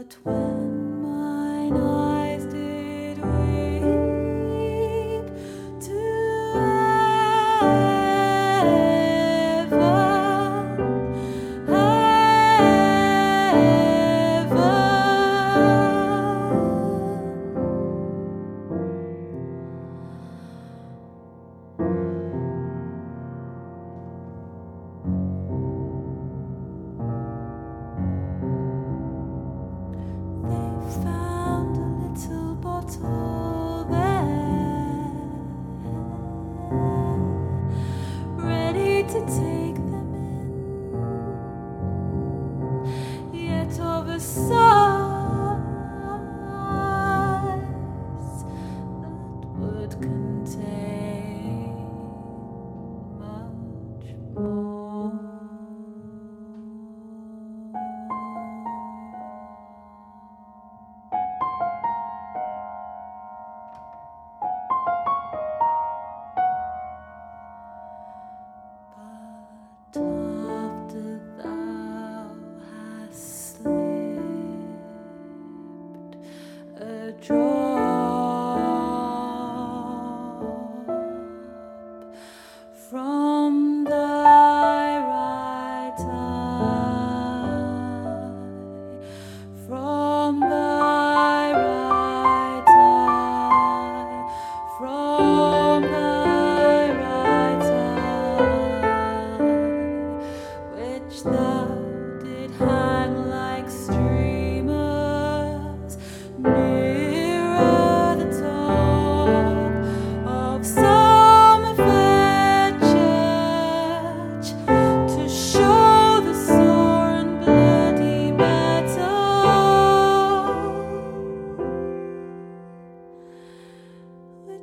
but when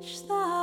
está.